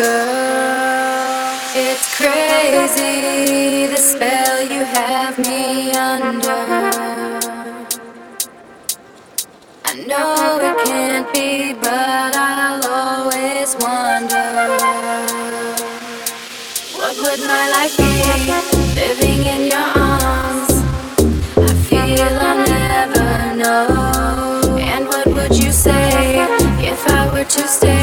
girl. It's crazy the spell you have me under. I know it can't be, but I'll always wonder. What would my life be living in your arms? I feel I'll never know. And what would you say if I were to stay?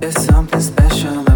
Don't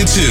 listening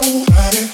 Friday.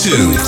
Take